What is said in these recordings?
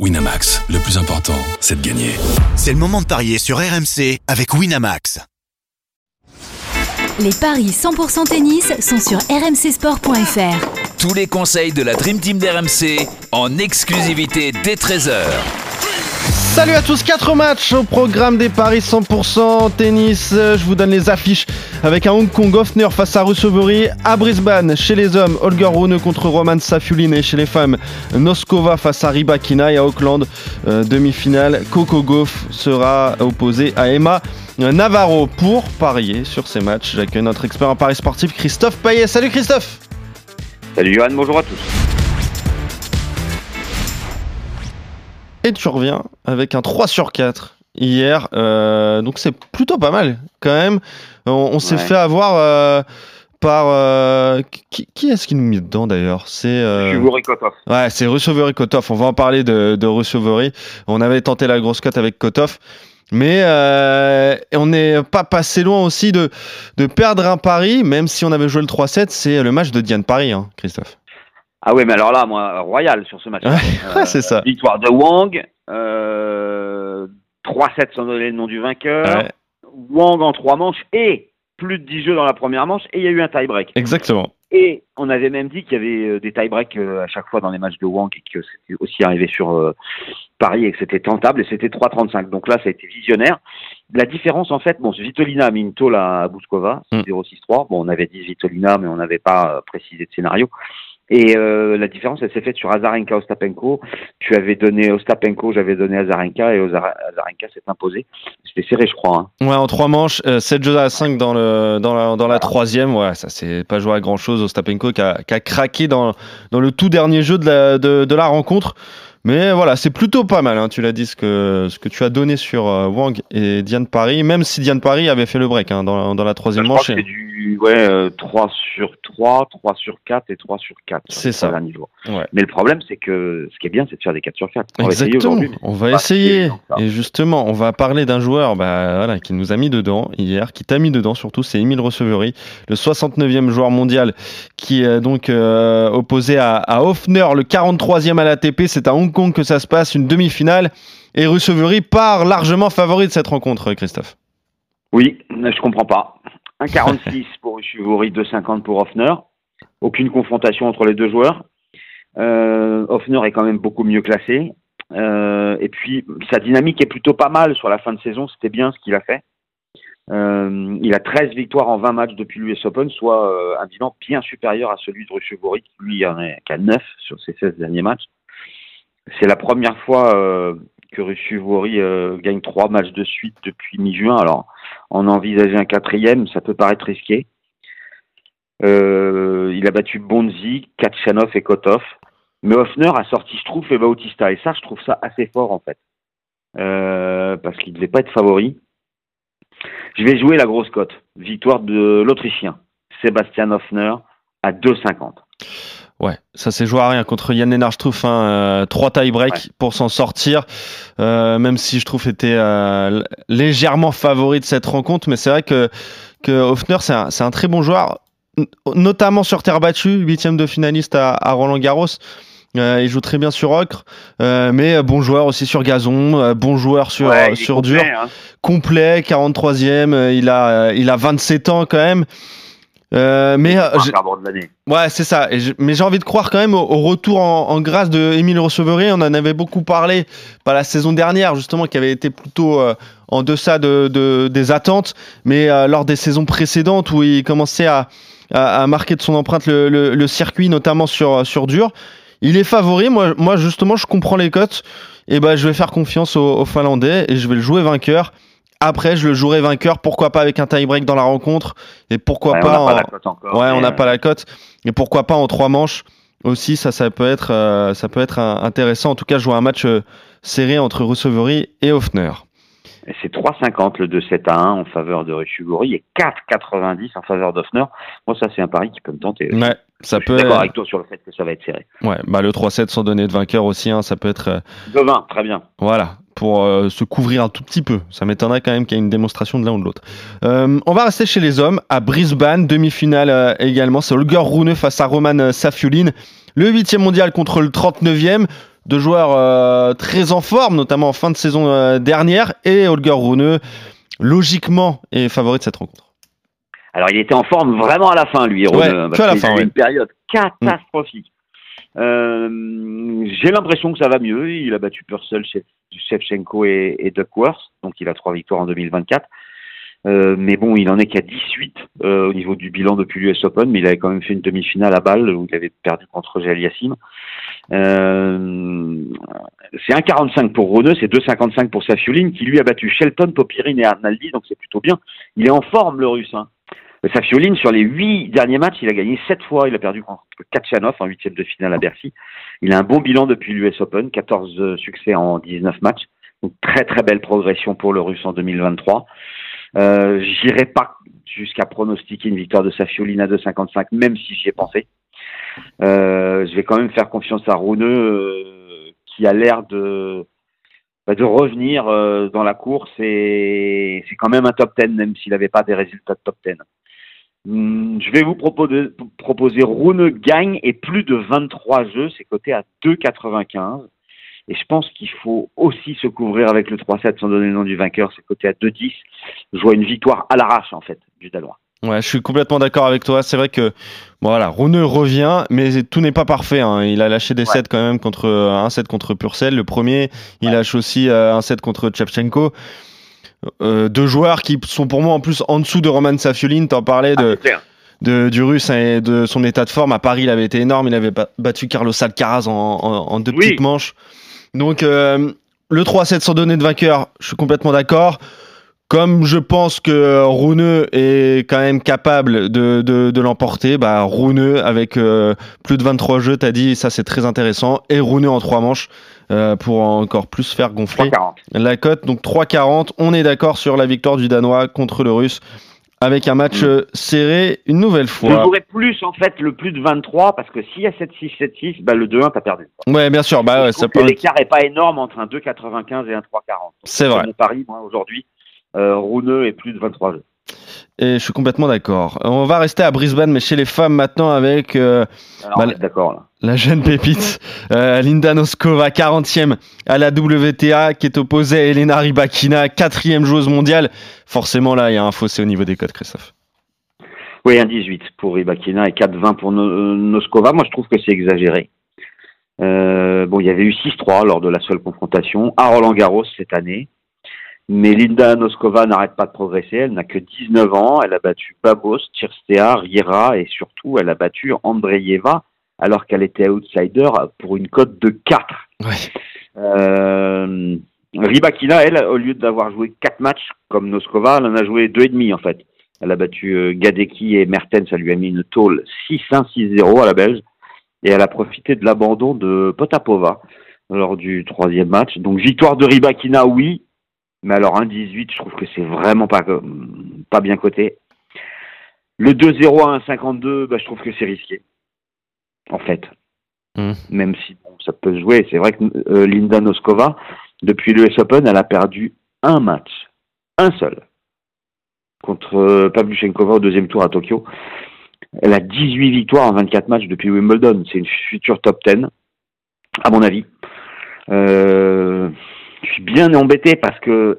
Winamax, le plus important, c'est de gagner. C'est le moment de parier sur RMC avec Winamax. Les paris 100% tennis sont sur rmcsport.fr. Tous les conseils de la Dream Team d'RMC en exclusivité dès 13h. Salut à tous, 4 matchs au programme des paris 100% tennis. Je vous donne les affiches avec un Hong Kong Offner face à Russovery à Brisbane. Chez les hommes, Holger Rune contre Roman Safulin et chez les femmes, Noskova face à Ribakina et à Auckland. euh, demi-finale, Coco Gauff sera opposé à Emma Navarro pour parier sur ces matchs. J'accueille notre expert en paris sportif Christophe Payet. Salut Christophe Salut Johan, bonjour à tous. Et tu reviens avec un 3 sur 4 hier. euh, donc c'est plutôt pas mal quand même. On, on s'est Ouais. fait avoir euh, par... euh, qui qui est-ce qui nous met dedans d'ailleurs? C'est... Rikotov. Ouais, c'est Russovery Kotov. On va en parler de, de. On avait tenté la grosse cote avec Kotov. Mais euh, on n'est pas passé loin aussi de, de perdre un pari, même si on avait joué le 3-7. C'est le match de Diane Paris, hein, Christophe. Ah ouais, mais alors là, moi, royal sur ce match. Ouais, c'est ça. Victoire de Wang. Euh, 3-7 sans donner le nom du vainqueur. Ouais, Wang en trois manches et plus de 10 jeux dans la première manche. Et il y a eu un tie-break. exactement. Et on avait même dit qu'il y avait euh, des tie-breaks euh, à chaque fois dans les matchs de Wang et que c'était aussi arrivé sur euh, Paris et que c'était tentable et c'était 3-35. Donc là, ça a été visionnaire. La différence, en fait, bon, Vitolina a mis une tôle à Bouskova, Mm. 0-6-3. Bon, on avait dit Vitolina, mais on n'avait pas euh, précisé de scénario. Et euh, la différence, elle s'est faite sur Azarenka Ostapenko. Tu avais donné Ostapenko, j'avais donné Azarenka et Azarenka s'est imposé. C'était serré, je crois. Hein. Ouais, en trois manches, 7 jeux à 5 dans, le, dans, la, dans la troisième. Ouais, ça c'est pas joué à grand chose. Ostapenko qui a, qui a craqué dans, dans le tout dernier jeu de la, de, de la rencontre. Mais voilà, c'est plutôt pas mal. hein. Tu l'as dit ce que, ce que tu as donné sur euh, Wang et Diane Paris, même si Diane Paris avait fait le break hein, dans, dans la troisième Je crois manche. que du ouais, euh, 3 sur 3, 3 sur 4 et 3 sur 4. sur C'est ça. Ouais. Mais le problème, c'est que ce qui est bien, c'est de faire des 4 sur 4. On va essayer Exactement. aujourd'hui. On va essayer. ça. Et justement, on va parler d'un joueur bah, voilà, qui nous a mis dedans hier, qui t'a mis dedans surtout, c'est Emile Recevery, le 69e joueur mondial qui est donc euh, opposé à, à Hoffner, le 43e à l'ATP. C'est à Hong Kong que ça se passe, une demi-finale. Et Recevery part largement favori de cette rencontre, Christophe. Oui, je comprends pas. 1,46 pour Ushivori, 2,50 pour Hoffner. Aucune confrontation entre les deux joueurs. Euh, Hoffner est quand même beaucoup mieux classé. Euh, et puis, sa dynamique est plutôt pas mal sur la fin de saison. C'était bien ce qu'il a fait. Euh, il a 13 victoires en 20 matchs depuis l'US Open, soit euh, un bilan bien supérieur à celui de Ruchevori, qui lui en est qu'à 9 sur ses 16 derniers matchs. C'est la première fois euh, que Ruchevori euh, gagne trois matchs de suite depuis mi-juin. Alors, on a un quatrième, ça peut paraître risqué. Euh, il a battu Bonzi, Kachanov et Kotov. Mais Hoffner a sorti Struff et Bautista. Et ça, je trouve ça assez fort, en fait. Euh, parce qu'il ne devait pas être favori. Je vais jouer la grosse cote. Victoire de l'Autrichien, Sébastien Hoffner, à 2,50. Ouais, ça s'est joué à rien contre Yann Lennart-Struff. Hein, euh, trois tie-break Ouais. pour s'en sortir. Euh, même si je trouve était euh, légèrement favori de cette rencontre, mais c'est vrai que que Hoffner c'est un, c'est un très bon joueur, notamment sur terre battue, huitième de finaliste à, à Roland Garros. Il joue très bien sur ocre, mais bon joueur aussi sur gazon, bon joueur sur Ouais, il est sur complet, dur, hein. complet, 43e. euh, il a il a 27 ans quand même. Euh, mais euh, de. Ouais, c'est ça. Et je- mais j'ai envie de croire quand même au, au retour en, en grâce de Émile Recevery. On en avait beaucoup parlé pas la saison dernière, justement, qui avait été plutôt euh, en deçà de, de- des attentes. Mais euh, lors des saisons précédentes où il commençait à, à, à marquer de son empreinte le, le- le circuit, notamment sur, sur dur, il est favori. Moi, moi, justement, je comprends les cotes. Et ben, je vais faire confiance aux, aux Finlandais et je vais le jouer vainqueur. Après, je le jouerai vainqueur. Pourquoi pas avec un tie-break dans la rencontre et pourquoi Ouais, pas on n'a en- pas la cote encore. Ouais, on n'a euh, pas la cote. Et pourquoi pas en trois manches aussi, ça, ça peut être, euh, ça peut être intéressant. En tout cas, jouer un match euh, serré entre Russovery et Hoffner. C'est 3,50 le 2-7 à 1 en faveur de Ruchugori et 4,90 en faveur d'Offner. Moi, ça, c'est un pari qui peut me tenter. Ouais, ça Je peut. suis d'accord avec toi sur le fait que ça va être serré. Ouais, bah le 3-7 sans donner de vainqueur aussi, hein, ça peut être. euh, De 20, très bien. Voilà, pour euh, se couvrir un tout petit peu. Ça m'étonnerait quand même qu'il y ait une démonstration de l'un ou de l'autre. Euh, on va rester chez les hommes, à Brisbane, demi-finale euh, également. C'est Holger Rune face à Roman Safiulin. Le 8e mondial contre le 39e. deux joueurs très en forme, notamment en fin de saison dernière, et Holger Rune, logiquement, est favori de cette rencontre. Alors, il était en forme vraiment à la fin, lui, Rune, Ouais, parce à la fin, a eu ouais. une période catastrophique. Euh, J'ai l'impression que ça va mieux. Il a battu Purcell, Shevchenko et, Duckworth, donc il a trois victoires en 2024. Euh, mais bon, il en est qu'à 18 euh, au niveau du bilan depuis l'US Open, mais il avait quand même fait une demi-finale à Bâle où il avait perdu contre. Euh, c'est 1,45 pour Rune, c'est 2,55 pour Safioline qui lui a battu Shelton, Popirine et Arnaldi, donc c'est plutôt bien. Il est en forme le russe. Hein. Safioline, sur les huit derniers matchs, il a gagné sept fois. Il a perdu contre Kachanov en huitième de finale à Bercy. Il a un bon bilan depuis l'US Open, 14 euh, succès en 19 matchs. Donc très très belle progression pour le Russe en 2023. Euh, J'irai pas jusqu'à pronostiquer une victoire de Safioline à 2,55, même si j'y ai pensé. Euh, je vais quand même faire confiance à Rouneux, euh, qui a l'air de bah, de revenir euh, dans la course et c'est quand même un top 10, même s'il n'avait pas des résultats de top 10. Hum, je vais vous proposer, proposer Rune gagne et plus de 23 jeux, c'est coté à 2,95. Et je pense qu'il faut aussi se couvrir avec le 3-7 sans donner le nom du vainqueur, c'est coté à 2,10. Je vois une victoire à l'arrache en fait du Danois. Ouais, je suis complètement d'accord avec toi. C'est vrai que bon, voilà, Rune revient, mais tout n'est pas parfait. hein. Il a lâché des Ouais. sets quand même contre un set contre Purcell, le premier. Il Ouais. lâche aussi euh, un set contre Chevchenko. Euh, deux joueurs qui sont pour moi en plus en dessous de Roman Safioline. T'en parlais de, Ah, de- du russe et de son état de forme. À Paris, il avait été énorme. Il avait ba- battu Carlos Alcaraz en, en- en deux Oui. petites manches. Donc, euh, le 3-7 sans donner de vainqueur, je suis complètement d'accord. Comme je pense que Rune est quand même capable de, de, de l'emporter, bah Rune avec euh, plus de 23 jeux, t'as dit, ça c'est très intéressant. Et Rune en trois manches euh, pour encore plus faire gonfler 3,40. la cote. Donc 3,40. On est d'accord sur la victoire du Danois contre le Russe avec un match euh, serré une nouvelle Je fois. jouerais plus en fait le plus de 23 parce que s'il y a 7-6, 7-6, bah, le 2-1 t'as perdu. Ouais, bien sûr. Bah ouais, je ça peut. l'écart est pas énorme entre un 2,95 et un 3,40. C'est vrai. Mon pari, moi, aujourd'hui, euh, Rouneux est plus de 23 jeux. Et je suis complètement d'accord. On va rester à Brisbane, mais chez les femmes maintenant avec euh, Bah, d'accord la jeune pépite euh, Linda Noskova, 40e à la WTA, qui est opposée à Elena Rybakina, 4e joueuse mondiale. Forcément, là, il y a un fossé au niveau des codes, Christophe. Oui, un 18 pour Rybakina et 4-20 pour No- Noskova. Moi, je trouve que c'est exagéré. Euh, bon, il y avait eu 6-3 lors de la seule confrontation à Roland Garros cette année. Mais Linda Noskova n'arrête pas de progresser. Elle n'a que 19 ans. Elle a battu Babos, Tsirstea, Riera et surtout, elle a battu Andreeva alors qu'elle était outsider pour une cote de 4. Ouais. Euh, Rybakina, elle, au lieu d'avoir joué 4 matchs comme Noskova, elle en a joué 2,5 en fait. Elle a battu euh, Gadecki et Mertens, ça lui a mis une tôle 6-1, 6-0 à la Belge. Et elle a profité de l'abandon de Potapova lors du troisième match. Donc victoire de Rybakina, oui. Mais alors 1-18, je trouve que c'est vraiment pas, euh, pas bien coté. Le 2-0 à 1-52, bah, je trouve que c'est risqué. En fait. Mhm. Même si bon, ça peut se jouer. C'est vrai que euh, Linda Noskova, depuis l'US Open, elle a perdu un match. Un seul. Contre euh, Pavlyuchenkova au deuxième tour à Tokyo. Elle a 18 victoires en 24 matchs depuis Wimbledon. C'est une future top 10, à mon avis. Euh, je suis bien embêté parce que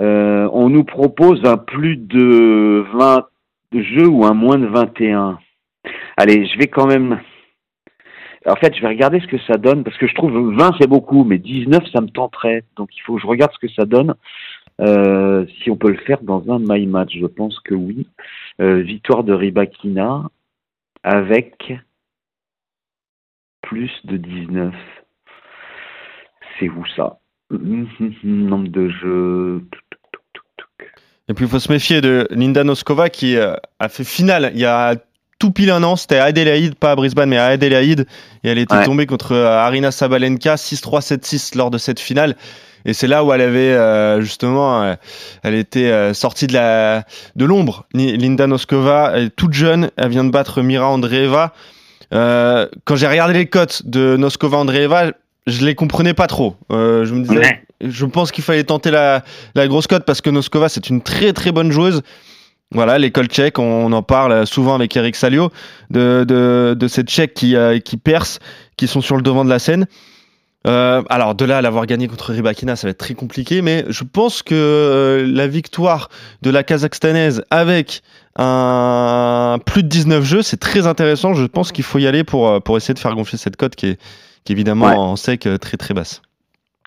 euh, on nous propose un plus de 20 jeux ou un moins de 21. Allez, je vais quand même. En fait, je vais regarder ce que ça donne parce que je trouve 20 c'est beaucoup, mais 19 ça me tenterait. Donc il faut que je regarde ce que ça donne. Euh, si on peut le faire dans un my match, je pense que oui. Euh, victoire de Rybakina avec plus de 19. C'est où ça? Nombre de jeux. Et puis il faut se méfier de Linda Noskova qui euh, a fait finale il y a tout pile un an. C'était à Adélaïde, pas à Brisbane, mais à Adélaïde. Et elle était Ouais. tombée contre euh, Arina Sabalenka 6-3, 7-6 lors de cette finale. Et c'est là où elle avait euh, justement, euh, elle était euh, sortie de la de l'ombre. Linda Noskova, elle est toute jeune, elle vient de battre Mira Andreeva. Quand j'ai regardé les cotes de Noskova Andreeva, je les comprenais pas trop. Euh, je me disais, Ouais. je pense qu'il fallait tenter la, la grosse cote parce que Noskova, c'est une très très bonne joueuse. Voilà, l'école tchèque, on en parle souvent avec Eric Salio, de, de, de ces tchèques qui, euh, qui percent, qui sont sur le devant de la scène. Euh, alors de là à l'avoir gagné contre Rybakina, ça va être très compliqué, mais je pense que euh, la victoire de la Kazakhstanaise avec un plus de 19 jeux, c'est très intéressant. Je pense qu'il faut y aller pour, pour essayer de faire gonfler cette cote qui est, qui est évidemment Ouais. en sec très très basse.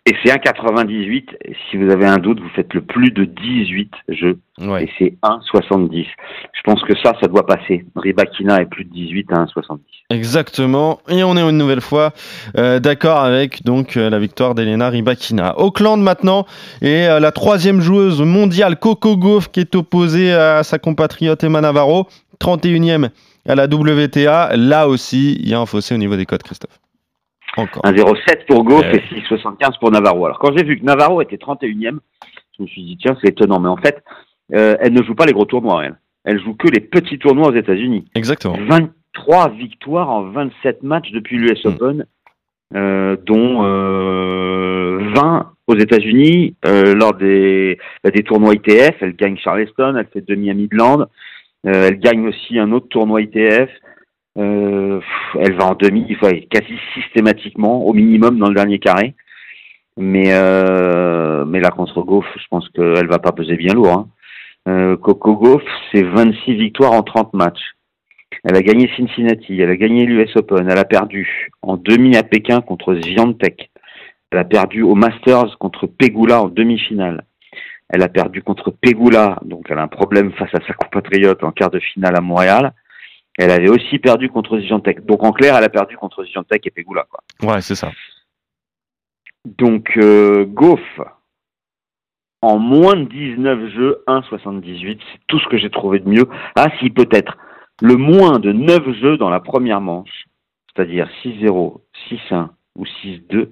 Et c'est 1,98. Et Si vous avez un doute, vous faites le plus de 18 jeux. Ouais. Et c'est 1,70. Je pense que ça, ça doit passer. Ribakina est plus de 18 à 1,70. Exactement. Et on est une nouvelle fois euh, d'accord avec donc euh, la victoire d'Elena Rybakina. Auckland maintenant et euh, la troisième joueuse mondiale Coco Gauff qui est opposée à sa compatriote Emma Navarro, 31e à la WTA. Là aussi, il y a un fossé au niveau des codes, Christophe. Encore. 1,07 pour Goff Ouais. et 6,75 pour Navarro. Alors quand j'ai vu que Navarro était 31e, je me suis dit tiens c'est étonnant. Mais en fait, euh, elle ne joue pas les gros tournois. Elle, elle joue que les petits tournois aux États-Unis. Exactement. 23 victoires en 27 matchs depuis l'US Mm. Open, euh, dont euh, 20 aux États-Unis euh, lors des, bah, des tournois ITF. Elle gagne Charleston, elle fait demi à Midland. Euh, elle gagne aussi un autre tournoi ITF. Euh, elle va en demi, enfin, quasi systématiquement, au minimum dans le dernier carré. Mais euh, mais là contre Goff, je pense qu'elle va pas peser bien lourd. Hein. Euh, Coco Goff, c'est 26 victoires en 30 matchs. Elle a gagné Cincinnati, elle a gagné l'US Open, elle a perdu en demi à Pékin contre Swiatek. Elle a perdu au Masters contre Pegula en demi-finale. Elle a perdu contre Pegula, donc elle a un problème face à sa compatriote en quart de finale à Montréal. Elle avait aussi perdu contre Swiatek. Donc en clair, elle a perdu contre Swiatek et Pegula. Quoi. Ouais, c'est ça. Donc euh, Goff, en moins de 19 jeux, 1,78, c'est tout ce que j'ai trouvé de mieux. Ah si, peut-être. Le moins de 9 jeux dans la première manche, c'est-à-dire 6-0, 6-1 ou 6-2,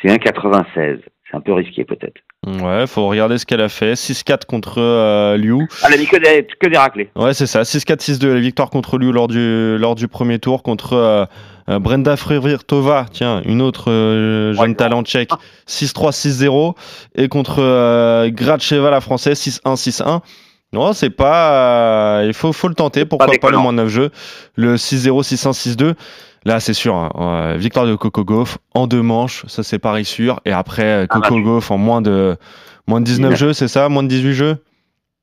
c'est 1,96. C'est un peu risqué peut-être. Ouais, faut regarder ce qu'elle a fait. 6-4 contre euh, Liu. Ah, elle a mis que des, que des raclés. Ouais, c'est ça. 6-4, 6-2. La victoire contre Liu lors du, lors du premier tour contre euh, euh, Brenda Frevirtova. Tiens, une autre euh, jeune Ouais. talent tchèque. 6-3, 6-0. Et contre euh, Gracheva, la française, 6-1, 6-1. Non, c'est pas. euh, il faut, faut le tenter. Pourquoi pas, le déconnant. moins de 9 jeux. Le 6-0, 6-1, 6-2. Là, c'est sûr. hein, euh, victoire de Coco Gauff en deux manches. Ça, c'est pari sûr. Et après, euh, Ah, Coco bah, Gauff en moins de, moins de 19 19. jeux, c'est ça? Moins de 18 jeux?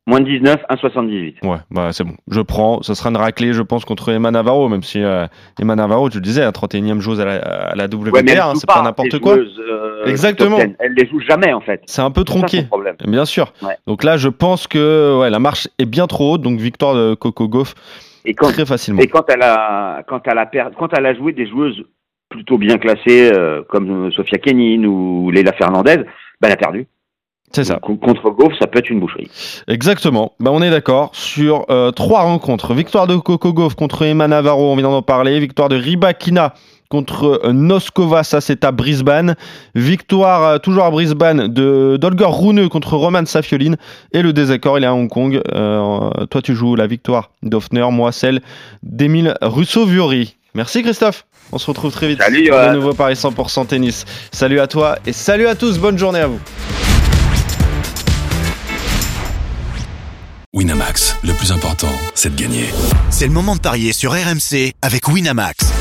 Moins de 19, 1,78. Ouais, bah c'est bon. Je prends. Ce sera une raclée, je pense, contre Emma Navarro, même si euh, Emma Navarro, tu le disais, à 31e joueuse à la, à la WTA, Ouais, hein, c'est pas, pas n'importe quoi. joueuses, euh, Exactement. top 10. Elle les joue jamais en fait. C'est un peu ça tronqué, bien sûr. Ouais. Donc là, je pense que ouais, la marche est bien trop haute, donc victoire de Coco Gauff Et quand, très facilement. Et quand elle a, quand elle a, per- quand elle a joué des joueuses plutôt bien classées euh, comme Sofia Kenin ou Leila Fernandez, bah, elle a perdu. C'est ça. Contre Goff, ça peut être une boucherie. Exactement. Bah, on est d'accord sur euh, trois rencontres. Victoire de Coco Gauff contre Emma Navarro, on vient d'en parler. Victoire de Ribakina contre euh, Noskova, ça c'est à Brisbane. Victoire euh, toujours à Brisbane de d'Olga Rune contre Roman Safioline. Et le désaccord, il est à Hong Kong. Euh, toi, tu joues la victoire d'Offner, moi celle d'Emile Russo-Viori. Merci Christophe. On se retrouve très vite Salut, pour de nouveau Paris 100% tennis. Salut à toi et salut à tous. Bonne journée à vous. Winamax, le plus important, c'est de gagner. C'est le moment de parier sur RMC avec Winamax.